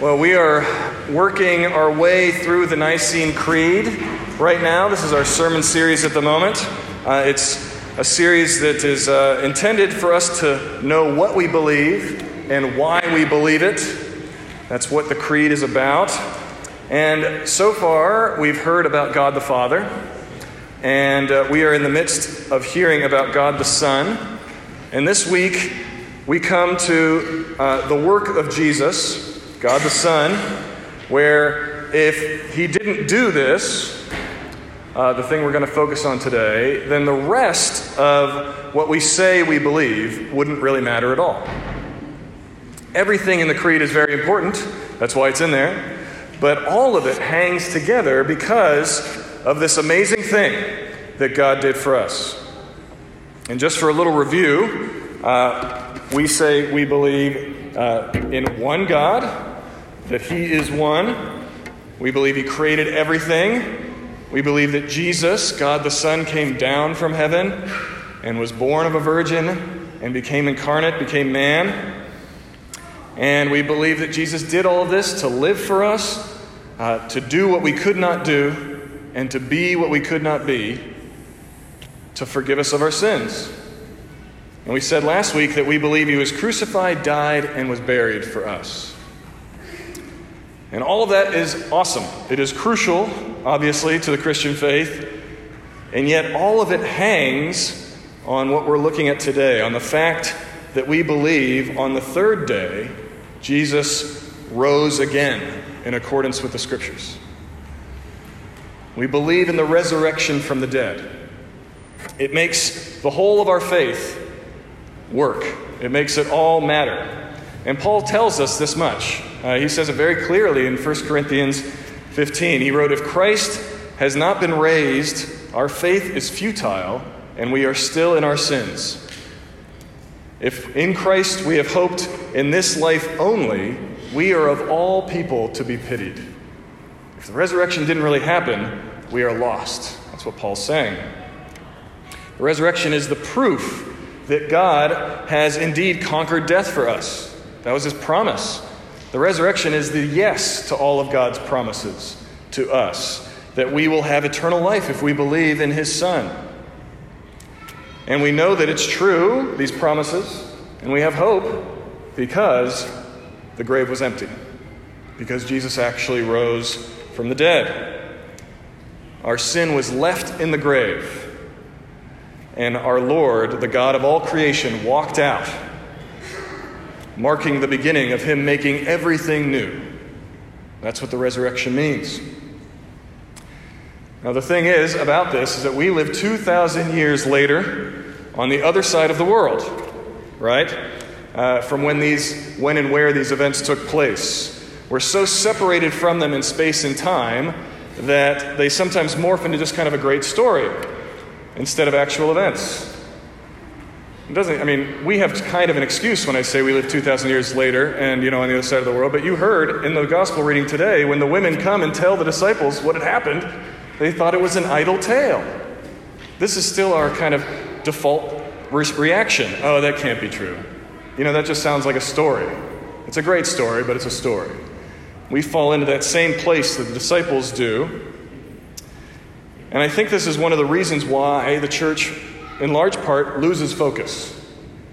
Well, we are working our way through the Nicene Creed right now. This is our sermon series at the moment. Uh, it's a series that is uh, intended for us to know what we believe and why we believe it. That's what the Creed is about. And so far, we've heard about God the Father, and uh, we are in the midst of hearing about God the Son. And this week, we come to uh, the work of Jesus God the Son, where if he didn't do this, uh, the thing we're going to focus on today, then the rest of what we say we believe wouldn't really matter at all. Everything in the Creed is very important, that's why it's in there, but all of it hangs together because of this amazing thing that God did for us. And just for a little review, uh, we say we believe uh, in one God that He is one. We believe He created everything. We believe that Jesus, God the Son, came down from heaven and was born of a virgin and became incarnate, became man. And we believe that Jesus did all this to live for us, uh, to do what we could not do, and to be what we could not be, to forgive us of our sins. And we said last week that we believe he was crucified, died, and was buried for us. And all of that is awesome. It is crucial, obviously, to the Christian faith. And yet, all of it hangs on what we're looking at today, on the fact that we believe on the third day, Jesus rose again in accordance with the Scriptures. We believe in the resurrection from the dead. It makes the whole of our faith work, it makes it all matter. And Paul tells us this much. Uh, he says it very clearly in 1 Corinthians 15. He wrote, If Christ has not been raised, our faith is futile, and we are still in our sins. If in Christ we have hoped in this life only, we are of all people to be pitied. If the resurrection didn't really happen, we are lost. That's what Paul's saying. The resurrection is the proof that God has indeed conquered death for us. That was his promise. The resurrection is the yes to all of God's promises to us that we will have eternal life if we believe in his Son. And we know that it's true, these promises, and we have hope because the grave was empty, because Jesus actually rose from the dead. Our sin was left in the grave, and our Lord, the God of all creation, walked out marking the beginning of Him making everything new. That's what the resurrection means. Now, the thing is about this is that we live 2,000 years later on the other side of the world, right? Uh, from when these, when and where these events took place. We're so separated from them in space and time that they sometimes morph into just kind of a great story instead of actual events. It doesn't, I mean, we have kind of an excuse when I say we live 2,000 years later and, you know, on the other side of the world. But you heard in the gospel reading today when the women come and tell the disciples what had happened, they thought it was an idle tale. This is still our kind of default reaction. Oh, that can't be true. You know, that just sounds like a story. It's a great story, but it's a story. We fall into that same place that the disciples do. And I think this is one of the reasons why the church in large part, loses focus,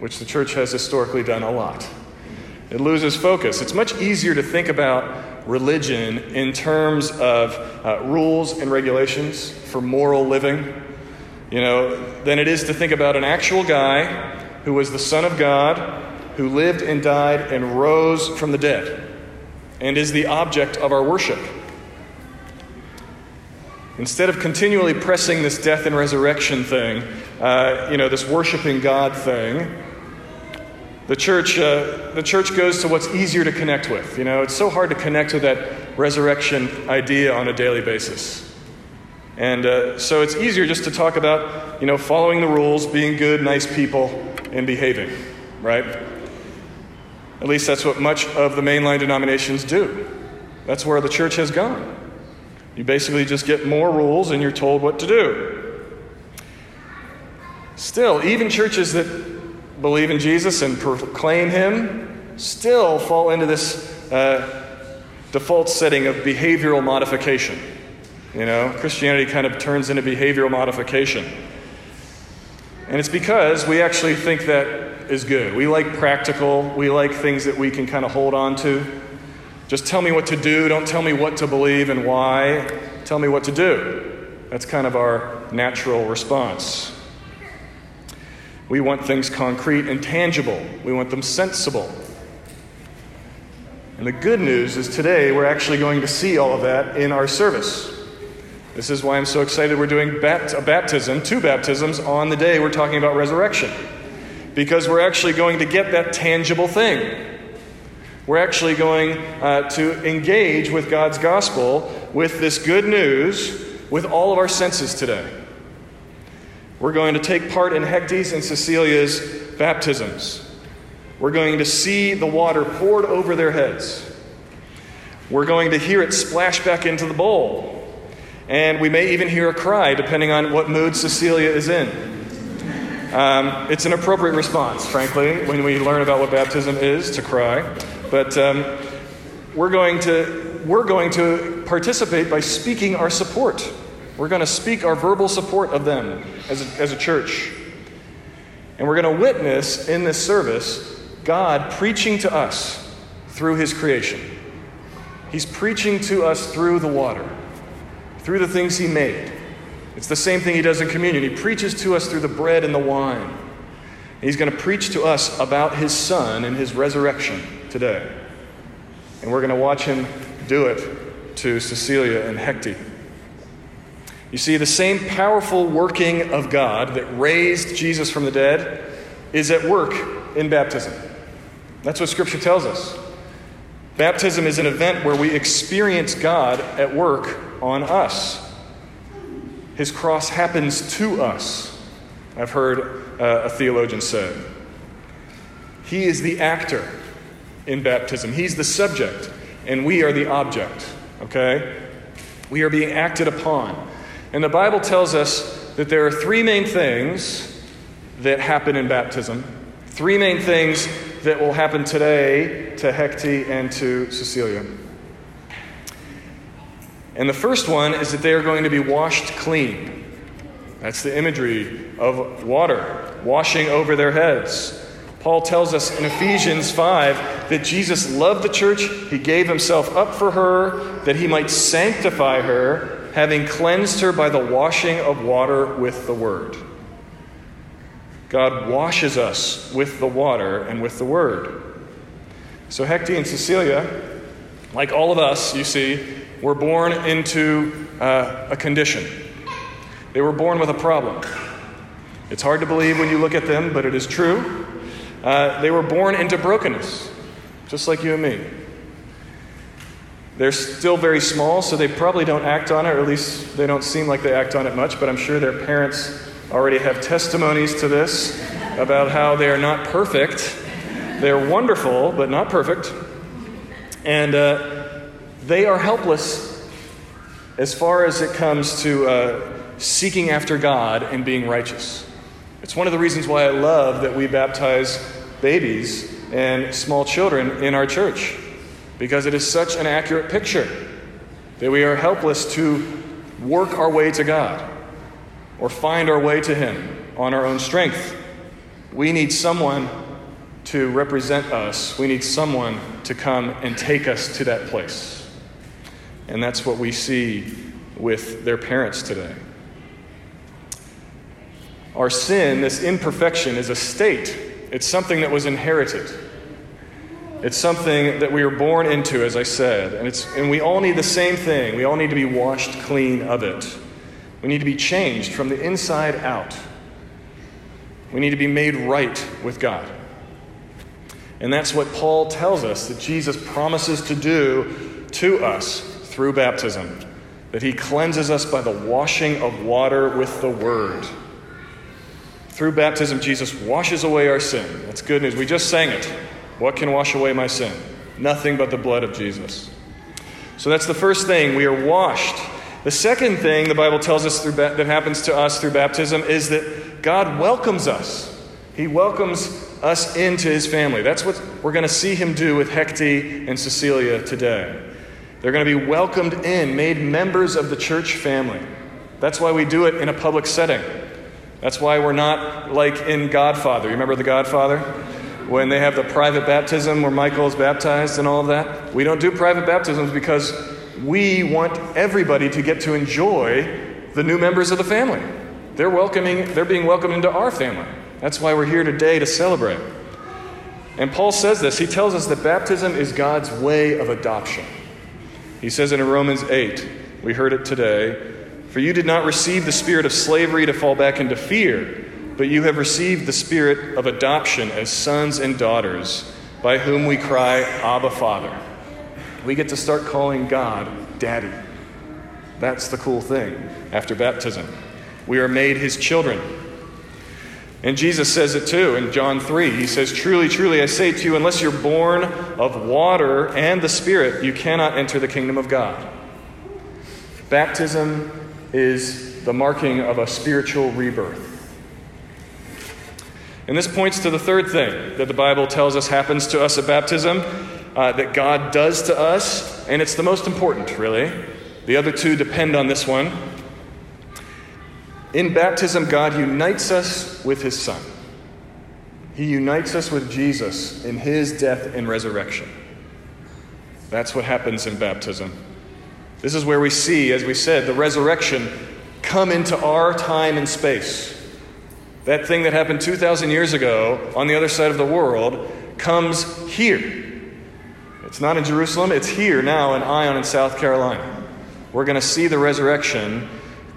which the church has historically done a lot. It loses focus. It's much easier to think about religion in terms of uh, rules and regulations for moral living, you know, than it is to think about an actual guy who was the Son of God, who lived and died and rose from the dead, and is the object of our worship. Instead of continually pressing this death and resurrection thing, uh, you know, this worshiping God thing, the church, uh, the church goes to what's easier to connect with. You know, it's so hard to connect with that resurrection idea on a daily basis. And uh, so it's easier just to talk about, you know, following the rules, being good, nice people, and behaving, right? At least that's what much of the mainline denominations do. That's where the church has gone. You basically just get more rules and you're told what to do. Still, even churches that believe in Jesus and proclaim Him still fall into this uh, default setting of behavioral modification. You know, Christianity kind of turns into behavioral modification. And it's because we actually think that is good. We like practical, we like things that we can kind of hold on to. Just tell me what to do, don't tell me what to believe and why. Tell me what to do. That's kind of our natural response. We want things concrete and tangible, we want them sensible. And the good news is today we're actually going to see all of that in our service. This is why I'm so excited we're doing bat- a baptism, two baptisms on the day we're talking about resurrection. Because we're actually going to get that tangible thing. We're actually going uh, to engage with God's gospel with this good news with all of our senses today. We're going to take part in Hecate's and Cecilia's baptisms. We're going to see the water poured over their heads. We're going to hear it splash back into the bowl. And we may even hear a cry, depending on what mood Cecilia is in. Um, it's an appropriate response, frankly, when we learn about what baptism is to cry. But um, we're, going to, we're going to participate by speaking our support. We're going to speak our verbal support of them as a, as a church. And we're going to witness in this service God preaching to us through his creation. He's preaching to us through the water through the things he made. It's the same thing he does in communion. He preaches to us through the bread and the wine. he's going to preach to us about his son and his resurrection today. And we're going to watch him do it to Cecilia and Hecate. You see, the same powerful working of God that raised Jesus from the dead is at work in baptism. That's what Scripture tells us. Baptism is an event where we experience God at work on us. His cross happens to us, I've heard uh, a theologian say. He is the actor in baptism, He's the subject, and we are the object, okay? We are being acted upon. And the Bible tells us that there are three main things that happen in baptism, three main things that will happen today to Hecate and to Cecilia. And the first one is that they are going to be washed clean. That's the imagery of water washing over their heads. Paul tells us in Ephesians 5 that Jesus loved the church, he gave himself up for her, that he might sanctify her, having cleansed her by the washing of water with the word. God washes us with the water and with the word. So Hecate and Cecilia, like all of us, you see, were born into uh, a condition. They were born with a problem. It's hard to believe when you look at them, but it is true. Uh, they were born into brokenness, just like you and me. They're still very small, so they probably don't act on it, or at least they don't seem like they act on it much, but I'm sure their parents already have testimonies to this about how they are not perfect. They're wonderful, but not perfect. And uh, they are helpless as far as it comes to uh, seeking after God and being righteous. It's one of the reasons why I love that we baptize babies and small children in our church, because it is such an accurate picture that we are helpless to work our way to God or find our way to Him on our own strength. We need someone to represent us, we need someone to come and take us to that place. And that's what we see with their parents today. Our sin, this imperfection, is a state. It's something that was inherited. It's something that we were born into, as I said. And, it's, and we all need the same thing. We all need to be washed clean of it. We need to be changed from the inside out. We need to be made right with God. And that's what Paul tells us that Jesus promises to do to us through baptism, that he cleanses us by the washing of water with the word. Through baptism, Jesus washes away our sin. That's good news. We just sang it. What can wash away my sin? Nothing but the blood of Jesus. So that's the first thing. We are washed the second thing the Bible tells us that happens to us through baptism is that God welcomes us. He welcomes us into his family. That's what we're going to see him do with Hecate and Cecilia today. They're going to be welcomed in, made members of the church family. That's why we do it in a public setting. That's why we're not like in Godfather. You remember The Godfather? When they have the private baptism where Michael is baptized and all of that. We don't do private baptisms because we want everybody to get to enjoy the new members of the family. They're welcoming, they're being welcomed into our family. That's why we're here today to celebrate. And Paul says this. He tells us that baptism is God's way of adoption. He says it in Romans 8. We heard it today. For you did not receive the spirit of slavery to fall back into fear, but you have received the spirit of adoption as sons and daughters, by whom we cry, Abba, Father. We get to start calling God Daddy. That's the cool thing after baptism. We are made his children. And Jesus says it too in John 3. He says, Truly, truly, I say to you, unless you're born of water and the Spirit, you cannot enter the kingdom of God. Baptism is the marking of a spiritual rebirth. And this points to the third thing that the Bible tells us happens to us at baptism, uh, that God does to us, and it's the most important, really. The other two depend on this one. In baptism, God unites us with his Son. He unites us with Jesus in his death and resurrection. That's what happens in baptism. This is where we see, as we said, the resurrection come into our time and space. That thing that happened 2,000 years ago on the other side of the world comes here. It's not in Jerusalem, it's here now in Ion in South Carolina. We're going to see the resurrection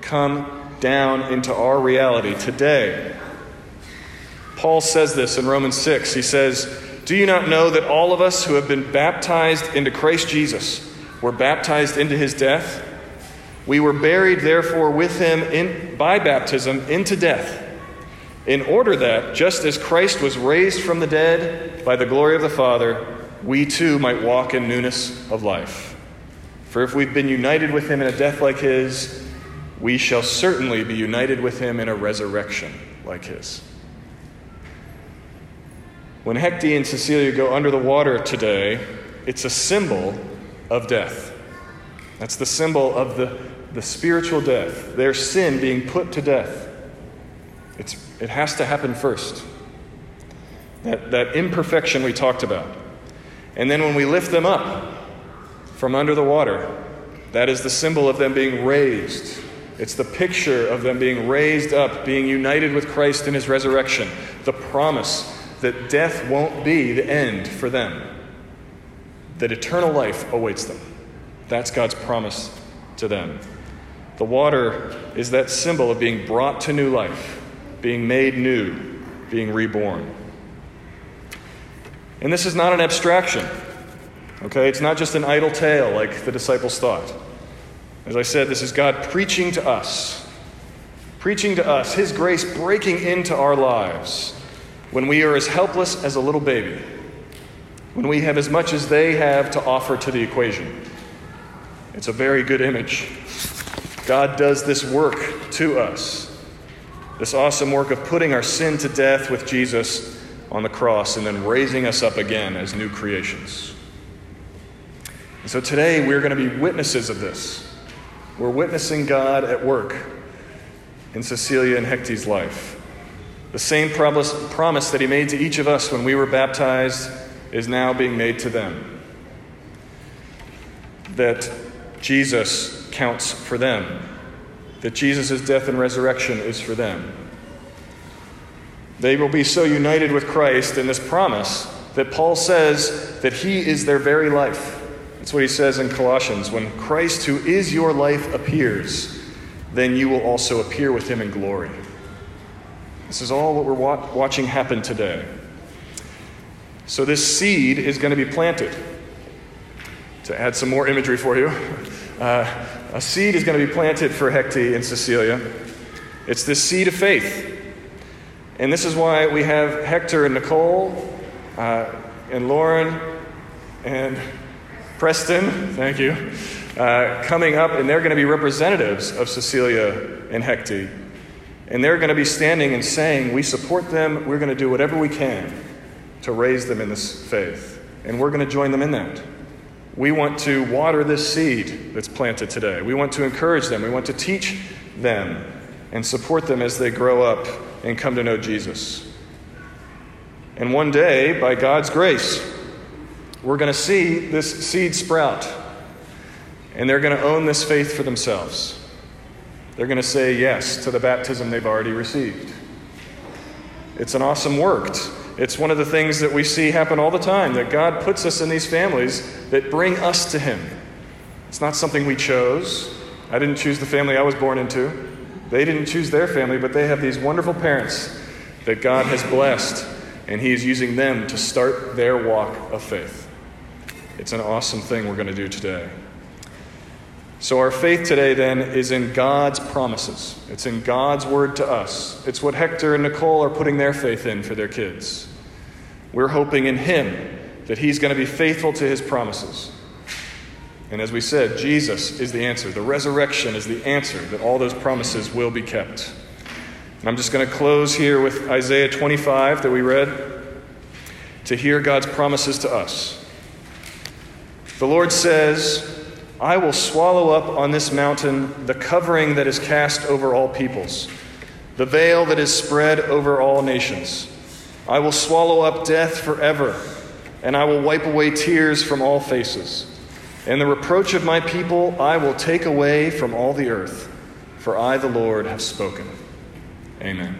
come down into our reality today. Paul says this in Romans 6. He says, Do you not know that all of us who have been baptized into Christ Jesus were baptized into his death? We were buried, therefore, with him in, by baptism into death, in order that, just as Christ was raised from the dead by the glory of the Father, we too might walk in newness of life. For if we've been united with him in a death like his, we shall certainly be united with him in a resurrection like his. When Hecate and Cecilia go under the water today, it's a symbol of death. That's the symbol of the, the spiritual death, their sin being put to death. It's, it has to happen first. That, that imperfection we talked about. And then when we lift them up from under the water, that is the symbol of them being raised it's the picture of them being raised up, being united with Christ in his resurrection, the promise that death won't be the end for them, that eternal life awaits them. That's God's promise to them. The water is that symbol of being brought to new life, being made new, being reborn. And this is not an abstraction, okay? It's not just an idle tale like the disciples thought. As I said, this is God preaching to us, preaching to us, His grace breaking into our lives when we are as helpless as a little baby, when we have as much as they have to offer to the equation. It's a very good image. God does this work to us, this awesome work of putting our sin to death with Jesus on the cross and then raising us up again as new creations. And so today we're going to be witnesses of this. We're witnessing God at work in Cecilia and Hecate's life. The same promise, promise that he made to each of us when we were baptized is now being made to them. That Jesus counts for them, that Jesus' death and resurrection is for them. They will be so united with Christ in this promise that Paul says that he is their very life. That's what he says in Colossians. When Christ, who is your life, appears, then you will also appear with him in glory. This is all what we're watching happen today. So, this seed is going to be planted. To add some more imagery for you, uh, a seed is going to be planted for Hecate and Cecilia. It's this seed of faith. And this is why we have Hector and Nicole uh, and Lauren and Preston, thank you, uh, coming up, and they're going to be representatives of Cecilia and Hecate. And they're going to be standing and saying, We support them. We're going to do whatever we can to raise them in this faith. And we're going to join them in that. We want to water this seed that's planted today. We want to encourage them. We want to teach them and support them as they grow up and come to know Jesus. And one day, by God's grace, we're going to see this seed sprout. And they're going to own this faith for themselves. They're going to say yes to the baptism they've already received. It's an awesome work. It's one of the things that we see happen all the time that God puts us in these families that bring us to Him. It's not something we chose. I didn't choose the family I was born into. They didn't choose their family, but they have these wonderful parents that God has blessed, and He is using them to start their walk of faith. It's an awesome thing we're going to do today. So, our faith today then is in God's promises. It's in God's word to us. It's what Hector and Nicole are putting their faith in for their kids. We're hoping in Him that He's going to be faithful to His promises. And as we said, Jesus is the answer. The resurrection is the answer that all those promises will be kept. And I'm just going to close here with Isaiah 25 that we read to hear God's promises to us. The Lord says, I will swallow up on this mountain the covering that is cast over all peoples, the veil that is spread over all nations. I will swallow up death forever, and I will wipe away tears from all faces. And the reproach of my people I will take away from all the earth, for I, the Lord, have spoken. Amen.